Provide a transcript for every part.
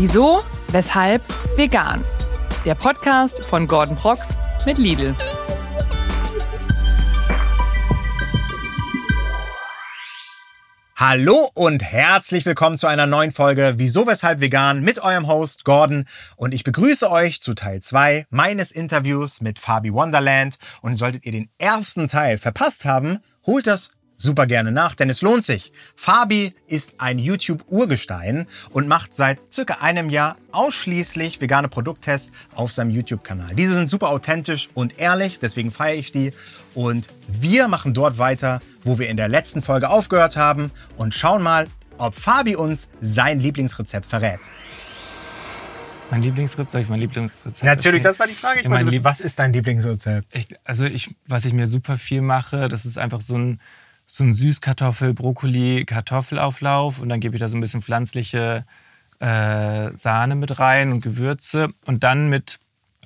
Wieso, weshalb, vegan. Der Podcast von Gordon Prox mit Lidl. Hallo und herzlich willkommen zu einer neuen Folge Wieso Weshalb Vegan mit eurem Host Gordon und ich begrüße euch zu Teil 2 meines Interviews mit Fabi Wonderland und solltet ihr den ersten Teil verpasst haben, holt das super gerne nach, denn es lohnt sich. Fabi ist ein YouTube-Urgestein und macht seit circa einem Jahr ausschließlich vegane Produkttests auf seinem YouTube-Kanal. Diese sind super authentisch und ehrlich, deswegen feiere ich die. Und wir machen dort weiter, wo wir in der letzten Folge aufgehört haben und schauen mal, ob Fabi uns sein Lieblingsrezept verrät. Mein Lieblingsrezept, soll ich mein Lieblingsrezept? Natürlich, das war die Frage. Ich Ja, wollte wissen, was ist dein Lieblingsrezept? Ich, also ich, was ich mir super viel mache, das ist einfach so ein, so ein Süßkartoffel, Brokkoli, Kartoffelauflauf und dann gebe ich da so ein bisschen pflanzliche äh, Sahne mit rein und Gewürze und dann mit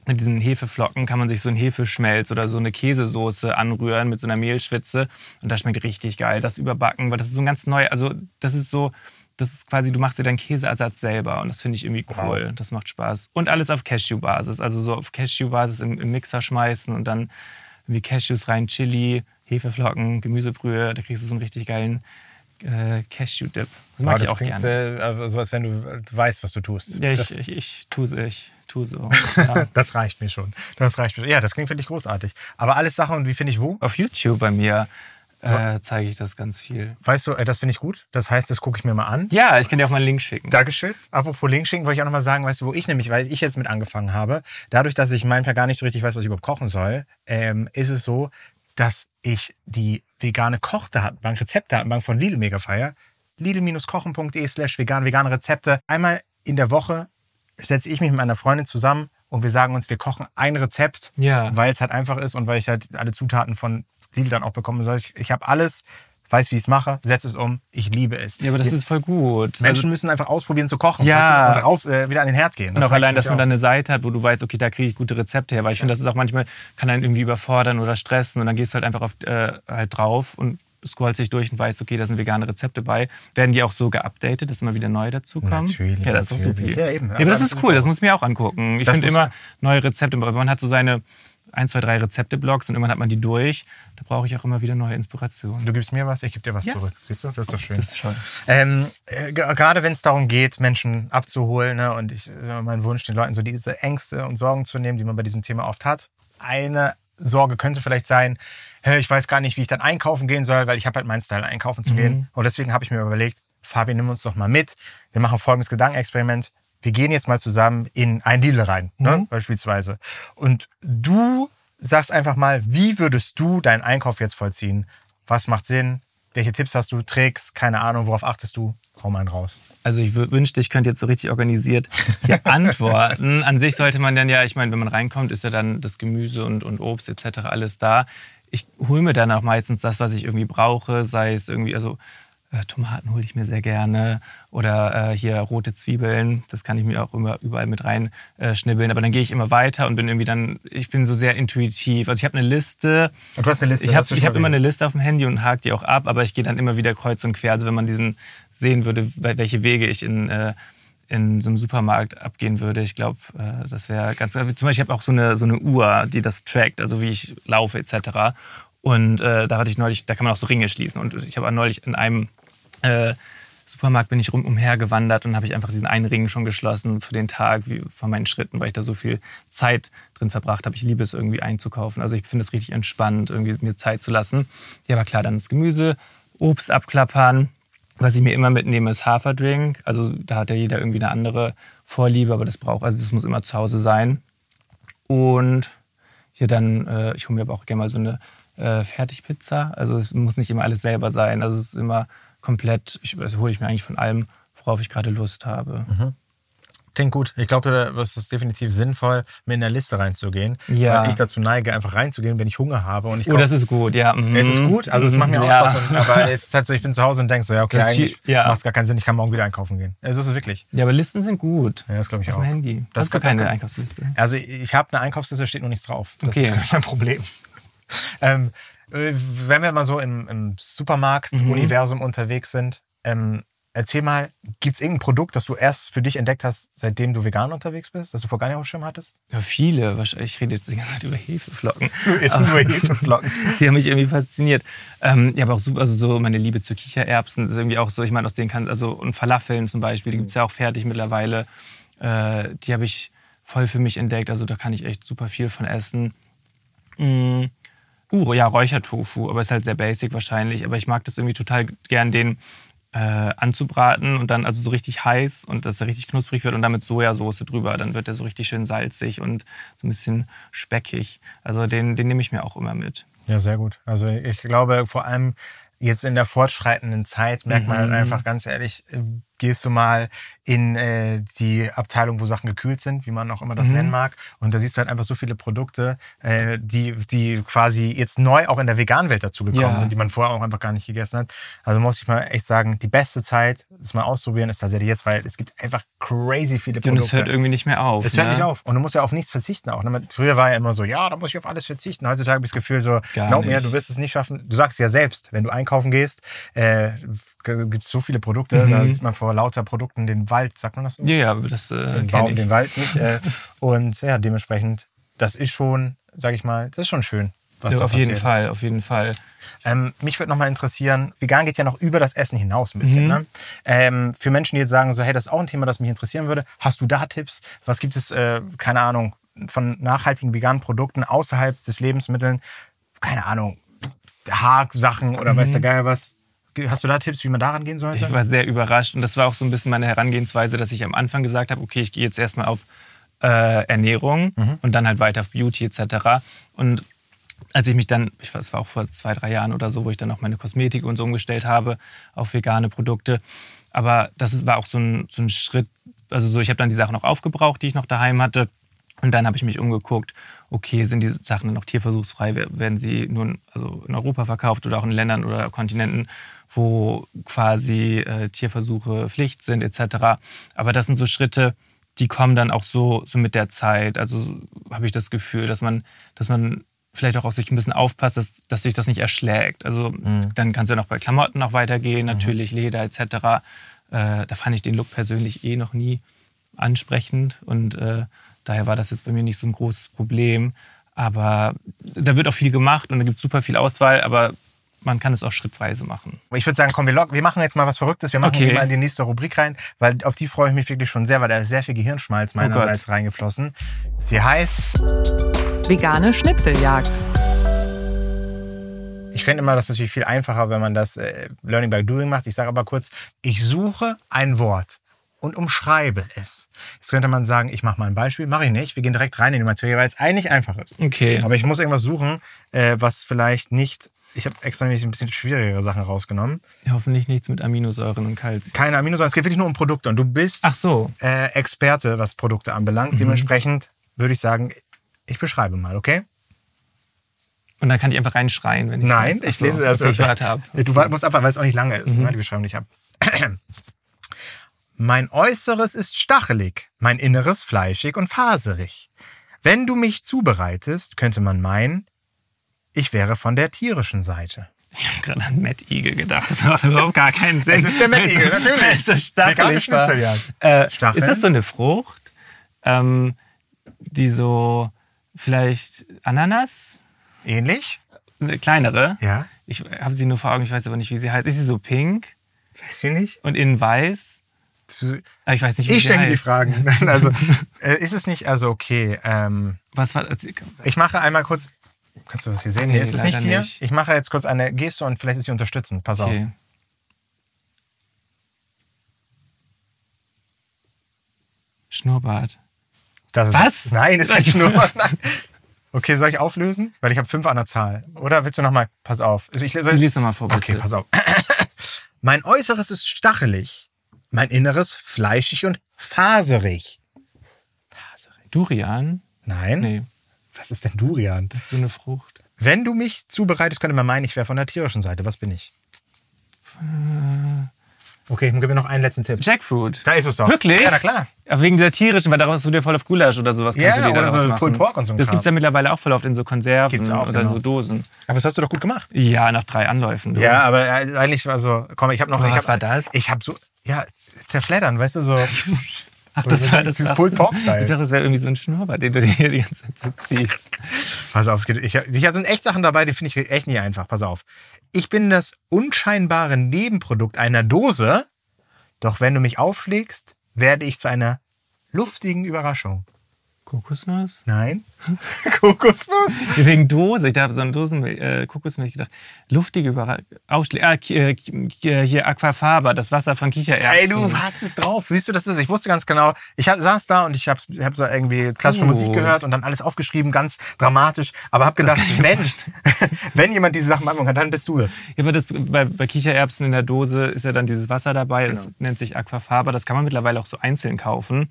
mit diesen Hefeflocken kann man sich so einen Hefeschmelz oder so eine Käsesoße anrühren mit so einer Mehlschwitze und das schmeckt richtig geil. Das überbacken, weil das ist so ein ganz neu, also das ist so, das ist quasi, du machst dir deinen Käseersatz selber und das finde ich irgendwie cool. Das macht Spaß. Und alles auf Cashew-Basis, also so auf Cashew-Basis im, im Mixer schmeißen und dann wie Cashews rein, Chili, Hefeflocken, Gemüsebrühe, da kriegst du so einen richtig geilen äh, Cashew-Dip. Das mag Oh, ich auch klingt gerne. äh, also so, als wenn du äh, weißt, was du tust. Ja, das, ich, ich, ich tue es, ich tue so. Ja. das reicht mir schon. Das reicht mir. Ja, das klingt wirklich großartig. Aber alles Sachen und wie finde ich wo? Auf YouTube bei mir äh, zeige ich das ganz viel. Weißt du, äh, das finde ich gut. Das heißt, das gucke ich mir mal an. Ja, ich kann dir auch mal einen Link schicken. Dankeschön. Apropos Link schicken, wollte ich auch nochmal sagen, weißt du, wo ich nämlich, weil ich jetzt mit angefangen habe, dadurch, dass ich manchmal gar nicht so richtig weiß, was ich überhaupt kochen soll, ähm, ist es so, dass ich die vegane Kochdatenbank, Rezeptdatenbank von Lidl mega feier. Lidl-kochen.de slash vegan, vegane Rezepte. Einmal in der Woche setze ich mich mit meiner Freundin zusammen und wir sagen uns, wir kochen ein Rezept, Ja. weil es halt einfach ist und weil ich halt alle Zutaten von Lidl dann auch bekommen soll. Ich, ich habe alles, weiß, wie ich es mache, setze es um, ich liebe es. Ja, aber das ist voll gut. Menschen Also, müssen einfach ausprobieren zu kochen Ja. weißt du, und raus äh, wieder an den Herd gehen. und auch allein, dass man auch. dann eine Seite hat, wo du weißt, okay, da kriege ich gute Rezepte her. Weil ich finde, das ist auch manchmal, kann einen irgendwie überfordern oder stressen. Und dann gehst du halt einfach auf, äh, halt drauf und scrollst dich durch und weißt, okay, da sind vegane Rezepte bei. Werden die auch so geupdatet, dass immer wieder neue dazukommen? Natürlich, Ja, das ist natürlich. super. Ja, eben. Ja, aber das Also, ist cool, das muss ich mir auch angucken. Ich Das finde immer neue Rezepte. Man hat so seine ein, zwei, drei Rezepte-Blogs und irgendwann hat man die durch. Da brauche ich auch immer wieder neue Inspirationen. Du gibst mir was, ich gebe dir was Ja. zurück. Siehst du, das ist doch schön. Das ist schon. Ähm, äh, ge- gerade wenn es darum geht, Menschen abzuholen, ne, und ich, äh, mein Wunsch, den Leuten so diese Ängste und Sorgen zu nehmen, die man bei diesem Thema oft hat. Eine Sorge könnte vielleicht sein, hey, ich weiß gar nicht, wie ich dann einkaufen gehen soll, weil ich habe halt meinen Style, einkaufen zu gehen. Und deswegen habe ich mir überlegt, Fabian, nimm uns doch mal mit. Wir machen folgendes Gedankenexperiment. Wir gehen jetzt mal zusammen in ein Lidl rein, ne, beispielsweise. Und du sagst einfach mal, wie würdest du deinen Einkauf jetzt vollziehen? Was macht Sinn? Welche Tipps hast du, Tricks? Keine Ahnung, worauf achtest du? Hau mal einen raus. Also ich wü- wünschte, ich könnte jetzt so richtig organisiert hier antworten. An sich sollte man dann ja, ich meine, wenn man reinkommt, ist ja dann das Gemüse und, und Obst etc. alles da. Ich hole mir dann auch meistens das, was ich irgendwie brauche, sei es irgendwie, also äh, Tomaten hole ich mir sehr gerne oder äh, hier rote Zwiebeln, das kann ich mir auch immer überall mit rein äh, schnibbeln. Aber dann gehe ich immer weiter und bin irgendwie dann, ich bin so sehr intuitiv. Also ich habe eine Liste, Und du hast eine Liste. ich habe hab immer eine. Liste auf dem Handy und hake die auch ab, aber ich gehe dann immer wieder kreuz und quer. Also wenn man diesen sehen würde, wel- welche Wege ich in, äh, in so einem Supermarkt abgehen würde, ich glaube, äh, das wäre ganz. Zum Beispiel, ich habe auch so eine, so eine Uhr, die das trackt, also wie ich laufe etc. Und äh, da hatte ich neulich, da kann man auch so Ringe schließen. Und ich habe auch neulich in einem äh, Supermarkt bin ich rumumher gewandert und habe ich einfach diesen einen Ring schon geschlossen für den Tag wie von meinen Schritten, weil ich da so viel Zeit drin verbracht habe. Ich liebe es irgendwie einzukaufen. Also ich finde es richtig entspannt, irgendwie mir Zeit zu lassen. Ja, aber klar, dann das Gemüse, Obst abklappern. Was ich mir immer mitnehme, ist Haferdrink. Also da hat ja jeder irgendwie eine andere Vorliebe, aber das braucht, also das muss immer zu Hause sein. Und hier dann, äh, ich hole mir aber auch gerne mal so eine äh, Fertigpizza. Also es muss nicht immer alles selber sein. Also es ist immer komplett, ich, also hole ich mir eigentlich von allem, worauf ich gerade Lust habe. Klingt gut. Ich glaube, es ist definitiv sinnvoll, mit einer Liste reinzugehen. Ja. Weil ich dazu neige, einfach reinzugehen, wenn ich Hunger habe. Und ich Oh, koch- das ist gut, ja. mhm. es ist gut, also es macht mir auch Ja. Spaß. Aber es ist halt so, ich bin zu Hause und denke so, ja, okay, Das ist eigentlich ja. macht es gar keinen Sinn, ich kann morgen wieder einkaufen gehen. Also ist es wirklich. Ja, aber Listen sind gut. Ja, das glaube ich Auf auch. dem Handy. Das Hast du keine Einkaufsliste? Also ich habe eine Einkaufsliste, steht noch nichts drauf. Das Okay. ist mein Problem. ähm, äh, wenn wir mal so im, im Supermarkt-Universum unterwegs sind, ähm, erzähl mal, gibt's irgendein Produkt, das du erst für dich entdeckt hast, seitdem du vegan unterwegs bist, das du vor gar nicht auf dem Schirm hattest? Ja, viele. Wahrscheinlich- Ich rede jetzt die ganze Zeit über Hefeflocken. Du isst nur Hefeflocken. Die haben mich irgendwie fasziniert. Ähm, ja, aber auch super, also so meine Liebe zu Kichererbsen ist irgendwie auch so, ich meine, aus denen kann, also und Falafeln zum Beispiel, die gibt's ja auch fertig mittlerweile. Äh, die habe ich voll für mich entdeckt. Also da kann ich echt super viel von essen. Mm. Uh, ja, Räuchertofu, aber ist halt sehr basic wahrscheinlich. Aber ich mag das irgendwie total gern, den äh, anzubraten und dann also so richtig heiß und dass er richtig knusprig wird und dann mit Sojasauce drüber. Dann wird er so richtig schön salzig und so ein bisschen speckig. Also den, den nehme ich mir auch immer mit. Ja, sehr gut. Also ich glaube, vor allem jetzt in der fortschreitenden Zeit merkt man halt Mhm. einfach ganz ehrlich, äh, gehst du mal in äh, die Abteilung, wo Sachen gekühlt sind, wie man auch immer das Mhm. nennen mag. Und da siehst du halt einfach so viele Produkte, äh, die, die quasi jetzt neu auch in der veganen Welt dazugekommen Ja. sind, die man vorher auch einfach gar nicht gegessen hat. Also muss ich mal echt sagen, die beste Zeit, das mal auszuprobieren, ist tatsächlich jetzt, weil es gibt einfach crazy viele Und Produkte. es hört irgendwie nicht mehr auf. Es hört ne? nicht auf. Und du musst ja auf nichts verzichten auch. ne? Früher war ja immer so, ja, da muss ich auf alles verzichten. Heutzutage habe ich das Gefühl so, Gar glaub mir, nicht. du wirst es nicht schaffen. Du sagst ja selbst, wenn du einkaufen gehst, äh, gibt es so viele Produkte. Mhm. Da sieht man vor lauter Produkten den Wald, sagt man das so? Ja, ja, aber das äh, den Baum, ich. den Wald nicht. Äh, und ja, dementsprechend, das ist schon, sag ich mal, das ist schon schön. Was Ja, auf jeden. Fall, auf jeden Fall. Ähm, mich würde nochmal interessieren, vegan geht ja noch über das Essen hinaus ein bisschen. Mhm. Ne? Ähm, für Menschen, die jetzt sagen, so, hey, das ist auch ein Thema, das mich interessieren würde, hast du da Tipps? Was gibt es, äh, keine Ahnung, von nachhaltigen veganen Produkten außerhalb des Lebensmitteln? Keine Ahnung, Haarsachen oder weiß der Geier was? Hast du da Tipps, wie man daran gehen sollte? Ich war sehr überrascht und das war auch so ein bisschen meine Herangehensweise, dass ich am Anfang gesagt habe, okay, ich gehe jetzt erstmal auf äh, Ernährung Mhm. und dann halt weiter auf Beauty etc. Und als ich mich dann, ich weiß, es war auch vor zwei, drei Jahren oder so, wo ich dann auch meine Kosmetik und so umgestellt habe auf vegane Produkte. Aber das war auch so ein, so ein Schritt, also so, ich habe dann die Sachen noch aufgebraucht, die ich noch daheim hatte. Und dann habe ich mich umgeguckt, okay, sind die Sachen dann noch tierversuchsfrei? Wer- Werden sie nur in, also in Europa verkauft oder auch in Ländern oder Kontinenten, wo quasi äh, Tierversuche Pflicht sind etc. Aber das sind so Schritte, die kommen dann auch so, so mit der Zeit. Also so habe ich das Gefühl, dass man, dass man vielleicht auch auf sich ein bisschen aufpasst, dass, dass sich das nicht erschlägt. Also dann kannst du ja noch bei Klamotten noch weitergehen, natürlich Leder etc. Äh, da fand ich den Look persönlich eh noch nie ansprechend und äh, daher war das jetzt bei mir nicht so ein großes Problem. Aber da wird auch viel gemacht und da gibt es super viel Auswahl, aber man kann es auch schrittweise machen. Ich würde sagen, komm, wir, lock, wir machen jetzt mal was Verrücktes. Wir machen Okay. mal in die nächste Rubrik rein, weil auf die freue ich mich wirklich schon sehr, weil da ist sehr viel Gehirnschmalz meinerseits reingeflossen. Sie heißt, Vegane Schnitzeljagd. ich finde immer das natürlich viel einfacher, wenn man das äh, Learning by Doing macht. Ich sage aber kurz, ich suche ein Wort und umschreibe es. Jetzt könnte man sagen, ich mache mal ein Beispiel. Mache ich nicht. Wir gehen direkt rein in die Materie, weil es eigentlich einfach ist. Okay. Aber ich muss irgendwas suchen, äh, was vielleicht nicht... Ich habe extra nämlich ein bisschen schwierigere Sachen rausgenommen. Hoffentlich nichts mit Aminosäuren und Kalzium. Keine Aminosäuren, es geht wirklich nur um Produkte. Und du bist Ach so. äh, Experte, was Produkte anbelangt. Dementsprechend würde ich sagen, ich beschreibe mal, okay? Und dann kann ich einfach reinschreien, wenn ich Nein, ich lese das. Okay, ich warte ab. Du musst einfach, weil es auch nicht lange ist, ne, die Beschreibung nicht ab. Mein Äußeres ist stachelig, mein Inneres fleischig und faserig. Wenn du mich zubereitest, könnte man meinen, ich wäre von der tierischen Seite. Ich habe gerade an Matt Eagle gedacht. Das macht überhaupt gar keinen Sinn. Es ist der Matt Eagle, natürlich. Weil es so Vegane stachelig war. Äh, ist das so eine Frucht, ähm, die so vielleicht Ananas? Ähnlich? Eine kleinere? Ja. Ich habe sie nur vor Augen, ich weiß aber nicht, wie sie heißt. Ist sie so pink Weiß ich nicht. und innen weiß? Aber ich weiß nicht, wie Ich stelle die Fragen. Also, äh, ist es nicht, also okay, ähm, Was war, Ich mache einmal kurz. Kannst du das hier sehen? Nee, Nee, ist es nicht hier? nicht. Ich mache jetzt kurz eine Geste und vielleicht ist sie unterstützend. Pass auf. okay. Schnurrbart. Das ist, Was? Nein, ist nur. Nein. Okay, soll ich auflösen? Weil ich habe fünf an der Zahl. Oder willst du nochmal? Pass auf. Also ich, soll, Lies noch mal vor, bitte. okay, pass auf. mein Äußeres ist stachelig. Mein Inneres fleischig und faserig. Faserig. Durian? Nein? Nee, Was ist denn Durian? das ist so eine Frucht. Wenn du mich zubereitest, könnte man meinen, ich wäre von der tierischen Seite. Was bin ich? Okay, dann gib mir noch einen letzten Tipp. Jackfruit. Da ist es doch. Wirklich? Ja, na klar. Aber wegen dieser tierischen, weil daraus du dir voll auf Gulasch oder sowas Ja, kannst du dir oder so. Pulled Pork und so Das Kram. gibt's ja mittlerweile auch voll oft in so Konserven Gibt's auch, oder genau. so Dosen. Aber das hast du doch gut gemacht. Ja, nach drei Anläufen. Du. Ja, aber äh, eigentlich war so, komm, ich habe noch. Aber ich was hab, war das? Ich habe so, ja, zerfleddern, weißt du, so. Ach, das war das dieses Pulled. Pork Style. Ich dachte, das wäre irgendwie so ein Schnurrbart, den du dir die ganze Zeit so ziehst. Pass auf, ich, ich, da sind echt Sachen dabei, die finde ich echt nicht einfach. Pass auf. Ich bin das unscheinbare Nebenprodukt einer Dose, doch wenn du mich aufschlägst, werde ich zu einer luftigen Überraschung. Kokosnuss? Nein? Kokosnuss? Wegen Dose. Ich dachte, so eine Dosenmilch, äh, Kokosmilch gedacht. Luftige Überraschung. Ausschläge. Ah, äh, Ki- hier Aquafaba, das Wasser von Kichererbsen. Ey, du hast es drauf. Siehst du, das ist. Ich wusste ganz genau. Ich hab, saß da und ich habe hab so irgendwie klassische Gut. Musik gehört und dann alles aufgeschrieben, ganz dramatisch. Aber habe gedacht, wenn, wenn jemand diese Sachen machen kann, dann bist du es. Ja, aber das, bei, bei Kichererbsen in der Dose ist ja dann dieses Wasser dabei. Das Genau. nennt sich Aquafaba. Das kann man mittlerweile auch so einzeln kaufen.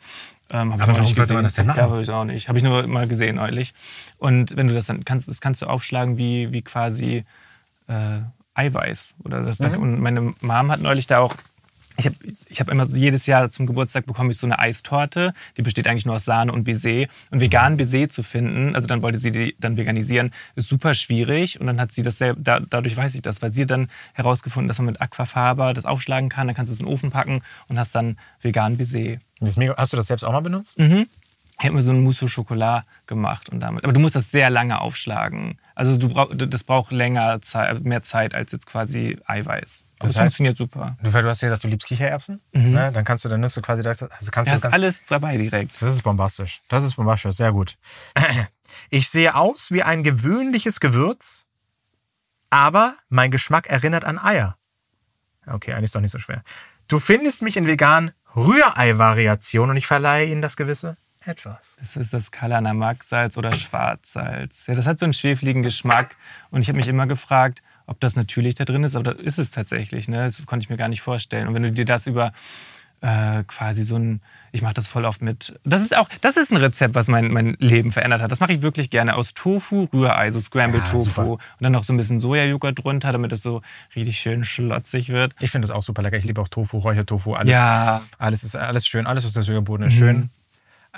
Ähm, Aber warum nicht sollte man das denn machen? Ja, weiß ich auch nicht. Habe ich nur mal gesehen neulich. Und wenn du das dann kannst, das kannst du aufschlagen wie, wie quasi äh, Eiweiß. Oder das, Mhm. Und meine Mom hat neulich da auch. Ich habe ich hab immer jedes Jahr zum Geburtstag bekomme ich so eine Eistorte. Die besteht eigentlich nur aus Sahne und Baiser. Und veganen Baiser zu finden, also dann wollte sie die dann veganisieren, ist super schwierig. Und dann hat sie das selber, da, dadurch weiß ich das, weil sie dann herausgefunden, dass man mit Aquafaba das aufschlagen kann. Dann kannst du es in den Ofen packen und hast dann veganen Baiser. Hast du das selbst auch mal benutzt? Ich habe mir so ein Mousse au Chocolat gemacht und damit. Aber du musst das sehr lange aufschlagen. Also du brauch, das braucht länger Zeit, mehr Zeit als jetzt quasi Eiweiß. Aber Das es heißt- funktioniert super. Du, du hast ja gesagt, du liebst Kichererbsen. Ne? Dann kannst du, dann nimmst du quasi, direkt- also kannst Ja, du ist das alles dabei direkt. Das ist bombastisch. Das ist bombastisch, sehr gut. Ich sehe aus wie ein gewöhnliches Gewürz, aber mein Geschmack erinnert an Eier. Okay, eigentlich ist doch nicht so schwer. Du findest mich in vegan Rührei-Variation und ich verleihe ihnen das gewisse Etwas. Das ist das Kalanamak-Salz oder Schwarzsalz. Ja, das hat so einen schwefeligen Geschmack. Und ich habe mich immer gefragt, ob das natürlich da drin ist. Aber da ist es tatsächlich. Ne? Das konnte ich mir gar nicht vorstellen. Und wenn du dir das über äh, quasi so ein, ich mache das voll oft mit. Das ist auch, das ist ein Rezept, was mein, mein Leben verändert hat. Das mache ich wirklich gerne aus Tofu, Rührei, so Scrambled Ja, Tofu super. und dann noch so ein bisschen Sojajoghurt drunter, damit es so richtig schön schlotzig wird. Ich finde das auch super lecker. Ich liebe auch Tofu, Räuchertofu, alles. Ja, Alles ist alles schön, alles aus der Sojabodene ist schön.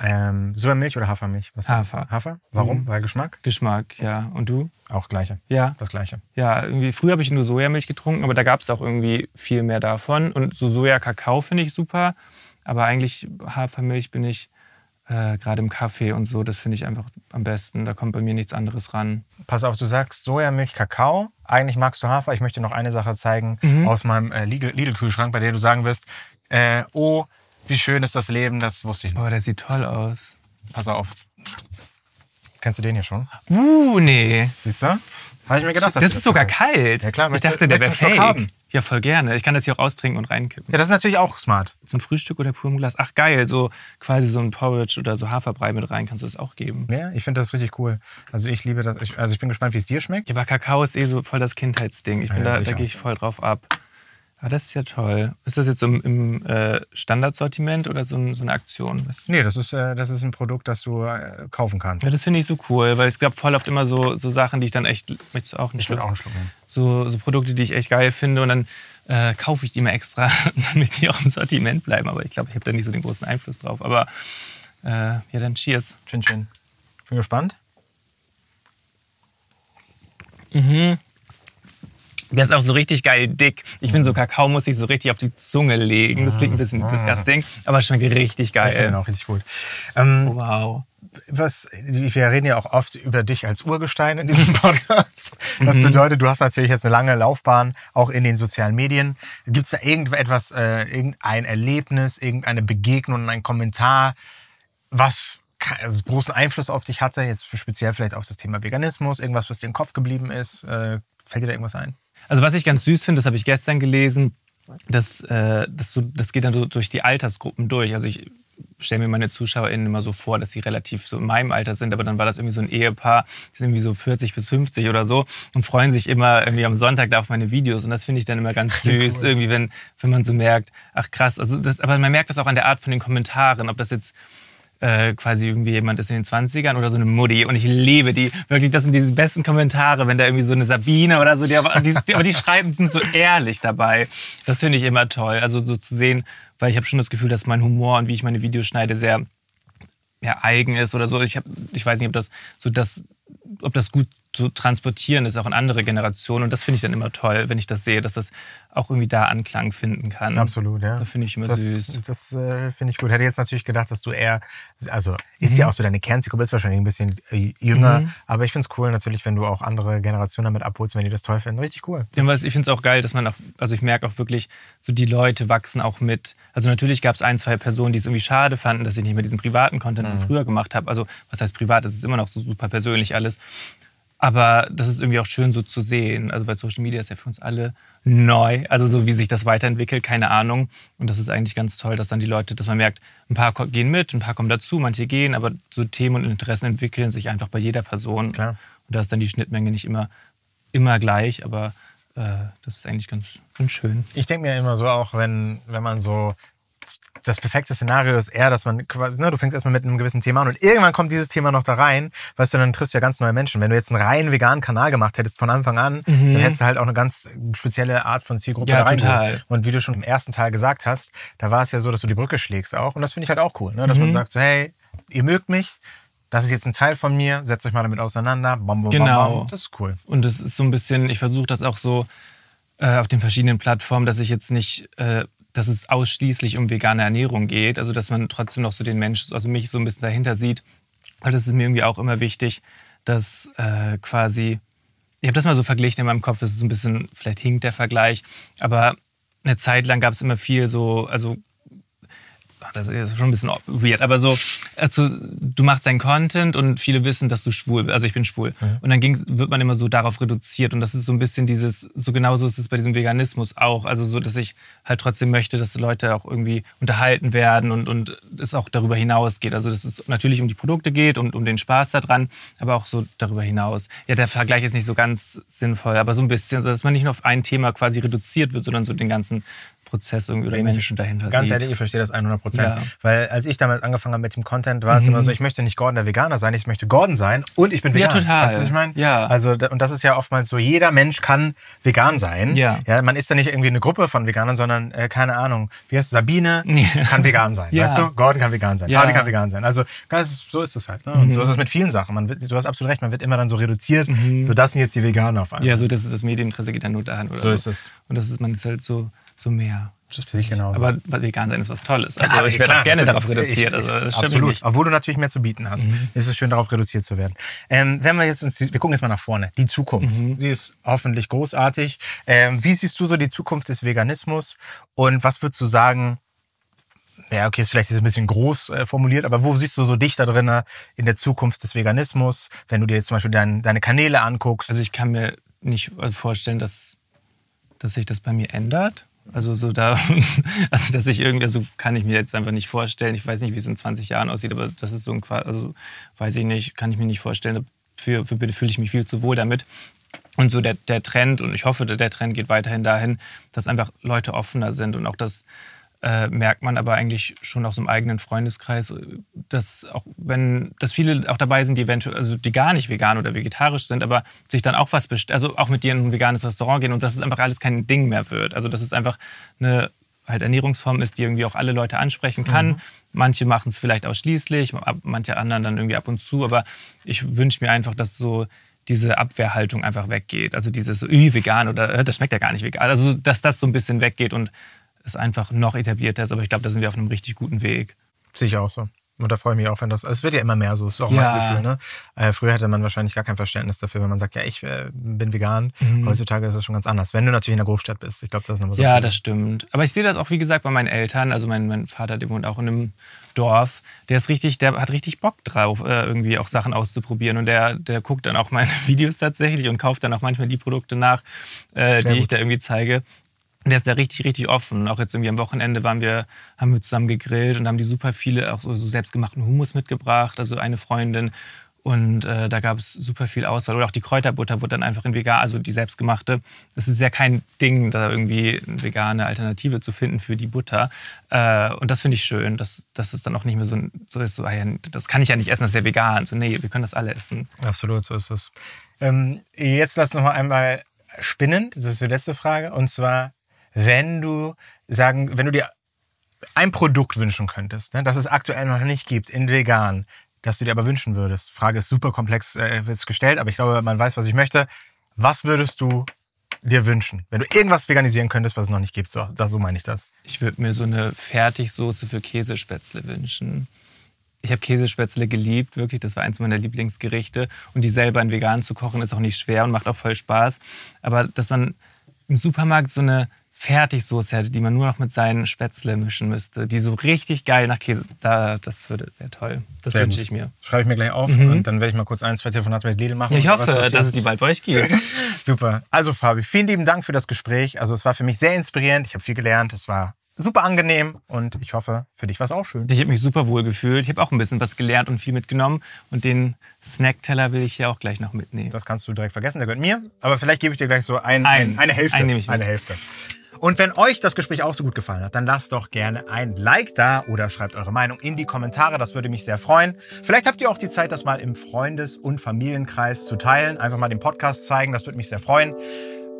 Ähm, Sojamilch oder Hafermilch? Was Hafer. Hafer? Warum? Weil Geschmack? Geschmack, ja. Und du? Auch gleiche. Ja. Das gleiche. Ja, irgendwie früher habe ich nur Sojamilch getrunken, aber da gab es auch irgendwie viel mehr davon. Und so Soja-Kakao finde ich super. Aber eigentlich Hafermilch bin ich äh, gerade im Kaffee und so, das finde ich einfach am besten. Da kommt bei mir nichts anderes ran. Pass auf, du sagst Sojamilch, Kakao. Eigentlich magst du Hafer. Ich möchte noch eine Sache zeigen Mhm. aus meinem äh, Lidl- Lidl-Kühlschrank, bei der du sagen wirst, äh, oh, wie schön ist das Leben, das wusste ich nicht. Boah, der sieht toll aus. Pass auf. Kennst du den hier schon? Uh, nee. Siehst du? Habe ich mir gedacht. dass Das dir ist sogar kalt. Ja, klar. ich dachte, der wäre fake. haben? Ja, voll gerne. Ich kann das hier auch austrinken und reinkippen. Ja, das ist natürlich auch smart. Zum Frühstück oder purem Glas. Ach geil, so quasi so ein Porridge oder so Haferbrei mit rein kannst du das auch geben. Ja, ich finde das richtig cool. Also ich liebe das. Ich, also ich bin gespannt, wie es dir schmeckt. Ja, aber Kakao ist eh so voll das Kindheitsding. Ich bin Ja, da, da gehe ich voll drauf ab. Aber das ist ja toll. Ist das jetzt so im, im äh, Standardsortiment oder so, ein, so eine Aktion? Nee, das ist, äh, das ist ein Produkt, das du äh, kaufen kannst. Ja, das finde ich so cool, weil es gab voll oft immer so, so Sachen, die ich dann echt. Möchtest du auch einen ich Schluck? auch einen Schluck nehmen. So, so Produkte, die ich echt geil finde und dann äh, kaufe ich die mal extra, damit die auch im Sortiment bleiben. Aber ich glaube, ich habe da nicht so den großen Einfluss drauf. Aber äh, ja, dann Cheers. Chin Chin. Bin gespannt. Der ist auch so richtig geil dick. Ich finde, so Kakao muss sich so richtig auf die Zunge legen. Das klingt ein bisschen disgusting, aber schmeckt richtig Ich finde geil. auch richtig gut. Ähm, Wow. was, wir reden ja auch oft über dich als Urgestein in diesem Podcast. Das bedeutet, du hast natürlich jetzt eine lange Laufbahn, auch in den sozialen Medien. Gibt es da irgendetwas, äh, irgendein Erlebnis, irgendeine Begegnung, ein Kommentar, was großen Einfluss auf dich hatte, jetzt speziell vielleicht auf das Thema Veganismus, irgendwas, was dir im Kopf geblieben ist? Äh, fällt dir da irgendwas ein? Also was ich ganz süß finde, das habe ich gestern gelesen, das, äh, das, das geht dann so durch die Altersgruppen durch. Also ich stelle mir meine ZuschauerInnen immer so vor, dass sie relativ so in meinem Alter sind, aber dann war das irgendwie so ein Ehepaar, die sind irgendwie so 40 bis 50 oder so und freuen sich immer irgendwie am Sonntag da auf meine Videos und das finde ich dann immer ganz süß, irgendwie wenn, wenn man so merkt, ach krass, also das, aber man merkt das auch an der Art von den Kommentaren, ob das jetzt äh, quasi irgendwie jemand ist in den 20ern oder so eine Mutti und ich liebe die. Wirklich, das sind diese besten Kommentare, wenn da irgendwie so eine Sabine oder so, die aber die, die, aber die schreiben, sind so ehrlich dabei. Das finde ich immer toll. Also so zu sehen, weil ich habe schon das Gefühl, dass mein Humor und wie ich meine Videos schneide sehr ja, eigen ist oder so. Ich, hab, ich weiß nicht, ob das so das, ob das gut zu transportieren ist, auch in andere Generationen. Und das finde ich dann immer toll, wenn ich das sehe, dass das auch irgendwie da Anklang finden kann. Absolut, ja. Das finde ich immer das, süß. Das äh, finde ich gut. Hätte jetzt natürlich gedacht, dass du eher, also ist mhm. ja auch so deine Kernzielgruppe, bist wahrscheinlich ein bisschen äh, jünger, mhm. aber ich finde es cool natürlich, wenn du auch andere Generationen damit abholst, wenn die das toll finden. Richtig cool. Ja, weil ich finde es auch geil, dass man auch, also ich merke auch wirklich, so die Leute wachsen auch mit. Also natürlich gab es ein, zwei Personen, die es irgendwie schade fanden, dass ich nicht mehr diesen privaten Content mhm. früher gemacht habe. Also was heißt privat, das ist immer noch so super persönlich alles. Aber das ist irgendwie auch schön so zu sehen. Also weil Social Media ist ja für uns alle neu. Also so wie sich das weiterentwickelt, keine Ahnung. Und das ist eigentlich ganz toll, dass dann die Leute, dass man merkt, ein paar gehen mit, ein paar kommen dazu, manche gehen, aber so Themen und Interessen entwickeln sich einfach bei jeder Person. Klar. Und da ist dann die Schnittmenge nicht immer, immer gleich, aber äh, das ist eigentlich ganz, ganz schön. Ich denke mir immer so auch, wenn, wenn man so das perfekte Szenario ist eher, dass man quasi, ne, du fängst erstmal mit einem gewissen Thema an und irgendwann kommt dieses Thema noch da rein, weißt du, dann triffst du ja ganz neue Menschen. Wenn du jetzt einen rein veganen Kanal gemacht hättest von Anfang an, mhm. dann hättest du halt auch eine ganz spezielle Art von Zielgruppe ja, da rein. Total. Und wie du schon im ersten Teil gesagt hast, da war es ja so, dass du die Brücke schlägst auch. Und das finde ich halt auch cool, ne? dass mhm. man sagt so, hey, ihr mögt mich, das ist jetzt ein Teil von mir, setzt euch mal damit auseinander. Bam, bam, genau. Bam, das ist cool. Und das ist so ein bisschen, ich versuche das auch so äh, auf den verschiedenen Plattformen, dass ich jetzt nicht äh, dass es ausschließlich um vegane Ernährung geht. Also dass man trotzdem noch so den Menschen, also mich so ein bisschen dahinter sieht. Weil das ist mir irgendwie auch immer wichtig, dass äh, quasi, ich habe das mal so verglichen in meinem Kopf, das ist ein bisschen, vielleicht hinkt der Vergleich, aber eine Zeit lang gab es immer viel so, also das ist schon ein bisschen weird, aber so, also du machst deinen Content und viele wissen, dass du schwul bist. Also ich bin schwul. Mhm. Und dann wird man immer so darauf reduziert. Und das ist so ein bisschen dieses, so genauso ist es bei diesem Veganismus auch. Also so, dass ich halt trotzdem möchte, dass die Leute auch irgendwie unterhalten werden und, und es auch darüber hinaus geht. Also dass es natürlich um die Produkte geht und um den Spaß daran, aber auch so darüber hinaus. Ja, der Vergleich ist nicht so ganz sinnvoll, aber so ein bisschen, dass man nicht nur auf ein Thema quasi reduziert wird, sondern so den ganzen Prozess irgendwie oder Menschen dahinter Ganz sieht. ehrlich, ich verstehe das 100 Prozent. Ja. Weil als ich damals angefangen habe mit dem Content, war es immer so, ich möchte nicht Gordon der Veganer sein, ich möchte Gordon sein und ich bin vegan. Ja, total. Weißt du, was ich meine? Ja. Also, und das ist ja oftmals so, jeder Mensch kann vegan sein. Ja. ja man ist ja nicht irgendwie eine Gruppe von Veganern, sondern, äh, keine Ahnung, wie heißt Sabine ja. kann vegan sein. ja. Weißt du? Gordon kann vegan sein. Ja. Fabi kann vegan sein. Also, so ist es halt. Ne? Und mhm. so ist es mit vielen Sachen. Man wird, du hast absolut recht, man wird immer dann so reduziert, mhm. so das sind jetzt die Veganer auf einmal. Ja, so das, das Medieninteresse geht dann nur dahin. Oder so, so ist es. Und das ist man ist halt so, so mehr. Das sehe ich genauso. Aber vegan sein ist was Tolles. Also ja, ich werde auch gerne darauf reduziert. Also das absolut. Nicht. Obwohl du natürlich mehr zu bieten hast, mhm. ist es schön, darauf reduziert zu werden. Ähm, wenn wir jetzt uns, wir gucken jetzt mal nach vorne. Die Zukunft, mhm. die ist hoffentlich großartig. Ähm, wie siehst du so die Zukunft des Veganismus? Und was würdest du sagen? Ja, okay, ist vielleicht ein bisschen groß äh, formuliert, aber wo siehst du so dich da drin in der Zukunft des Veganismus, wenn du dir jetzt zum Beispiel dein, deine Kanäle anguckst? Also ich kann mir nicht vorstellen, dass, dass sich das bei mir ändert. Also so da, also dass ich irgendwie, also kann ich mir jetzt einfach nicht vorstellen. Ich weiß nicht, wie es in 20 Jahren aussieht, aber das ist so ein also weiß ich nicht, kann ich mir nicht vorstellen. Für, für fühle ich mich viel zu wohl damit. Und so der, der Trend, und ich hoffe, der Trend geht weiterhin dahin, dass einfach Leute offener sind und auch das, äh, merkt man aber eigentlich schon aus dem eigenen Freundeskreis, dass auch wenn, dass viele auch dabei sind, die eventuell, also die gar nicht vegan oder vegetarisch sind, aber sich dann auch was bestellen, also auch mit dir in ein veganes Restaurant gehen und dass es einfach alles kein Ding mehr wird. Also dass es einfach eine halt Ernährungsform ist, die irgendwie auch alle Leute ansprechen kann. Mhm. Manche machen es vielleicht ausschließlich, manche anderen dann irgendwie ab und zu, aber ich wünsche mir einfach, dass so diese Abwehrhaltung einfach weggeht. Also dieses so, vegan oder äh, das schmeckt ja gar nicht vegan. Also dass das so ein bisschen weggeht und es einfach noch etablierter ist. Aber ich glaube, da sind wir auf einem richtig guten Weg. Sehe ich auch so. Und da freue ich mich auch, wenn das. Also es wird ja immer mehr so. Das ist auch ja. mein Gefühl. Ne? Äh, früher hatte man wahrscheinlich gar kein Verständnis dafür, wenn man sagt, ja, ich äh, bin vegan. Mhm. Heutzutage ist das schon ganz anders. Wenn du natürlich in der Großstadt bist. Ich glaube, das ist nochmal so. Ja, das stimmt. Aber ich sehe das auch, wie gesagt, bei meinen Eltern. Also mein, mein Vater, der wohnt auch in einem Dorf. Der ist richtig, der hat richtig Bock drauf, äh, irgendwie auch Sachen auszuprobieren. Und der, der guckt dann auch meine Videos tatsächlich und kauft dann auch manchmal die Produkte nach, äh, die gut. ich da irgendwie zeige. Der ist da richtig, richtig offen. Auch jetzt irgendwie am Wochenende waren wir, haben wir zusammen gegrillt und haben die super viele auch so, so selbstgemachten Hummus mitgebracht. Also eine Freundin. Und äh, da gab es super viel Auswahl. Oder auch die Kräuterbutter wurde dann einfach in vegan, also die selbstgemachte. Das ist ja kein Ding, da irgendwie eine vegane Alternative zu finden für die Butter. Äh, und das finde ich schön, dass, dass es dann auch nicht mehr so, so ist, so, ah das kann ich ja nicht essen, das ist ja vegan. So, nee, wir können das alle essen. Absolut, so ist es. Ähm, jetzt lass noch einmal spinnen. Das ist die letzte Frage. Und zwar, wenn du sagen, wenn du dir ein Produkt wünschen könntest, ne, das es aktuell noch nicht gibt in vegan, das du dir aber wünschen würdest? Frage ist super komplex äh, ist gestellt, aber ich glaube, man weiß, was ich möchte. Was würdest du dir wünschen, wenn du irgendwas veganisieren könntest, was es noch nicht gibt? So, das, so meine ich das. Ich würde mir so eine Fertigsoße für Käsespätzle wünschen. Ich habe Käsespätzle geliebt, wirklich. Das war eins meiner Lieblingsgerichte. Und die selber in vegan zu kochen, ist auch nicht schwer und macht auch voll Spaß. Aber dass man im Supermarkt so eine Fertigsoße hätte, die man nur noch mit seinen Spätzle mischen müsste, die so richtig geil nach Käse, da, das wäre toll. Das wünsche ich mir. Schreibe ich mir gleich auf mhm. und dann werde ich mal kurz ein, zwei Telefonate mit Lidl machen. Ich hoffe, dass es die bald bei euch gibt. Super. Also Fabi, vielen lieben Dank für das Gespräch. Also es war für mich sehr inspirierend. Ich habe viel gelernt. Es war super angenehm und ich hoffe, für dich war es auch schön. Ich habe mich super wohl gefühlt. Ich habe auch ein bisschen was gelernt und viel mitgenommen. Und den Snackteller will ich ja auch gleich noch mitnehmen. Das kannst du direkt vergessen, der gehört mir. Aber vielleicht gebe ich dir gleich so ein, ein, eine Hälfte. Ein eine Hälfte. Und wenn euch das Gespräch auch so gut gefallen hat, dann lasst doch gerne ein Like da oder schreibt eure Meinung in die Kommentare. Das würde mich sehr freuen. Vielleicht habt ihr auch die Zeit, das mal im Freundes- und Familienkreis zu teilen. Einfach mal den Podcast zeigen. Das würde mich sehr freuen.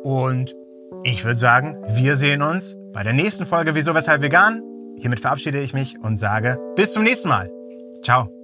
Und ich würde sagen, wir sehen uns bei der nächsten Folge Wieso, Weshalb Vegan. Hiermit verabschiede ich mich und sage bis zum nächsten Mal. Ciao.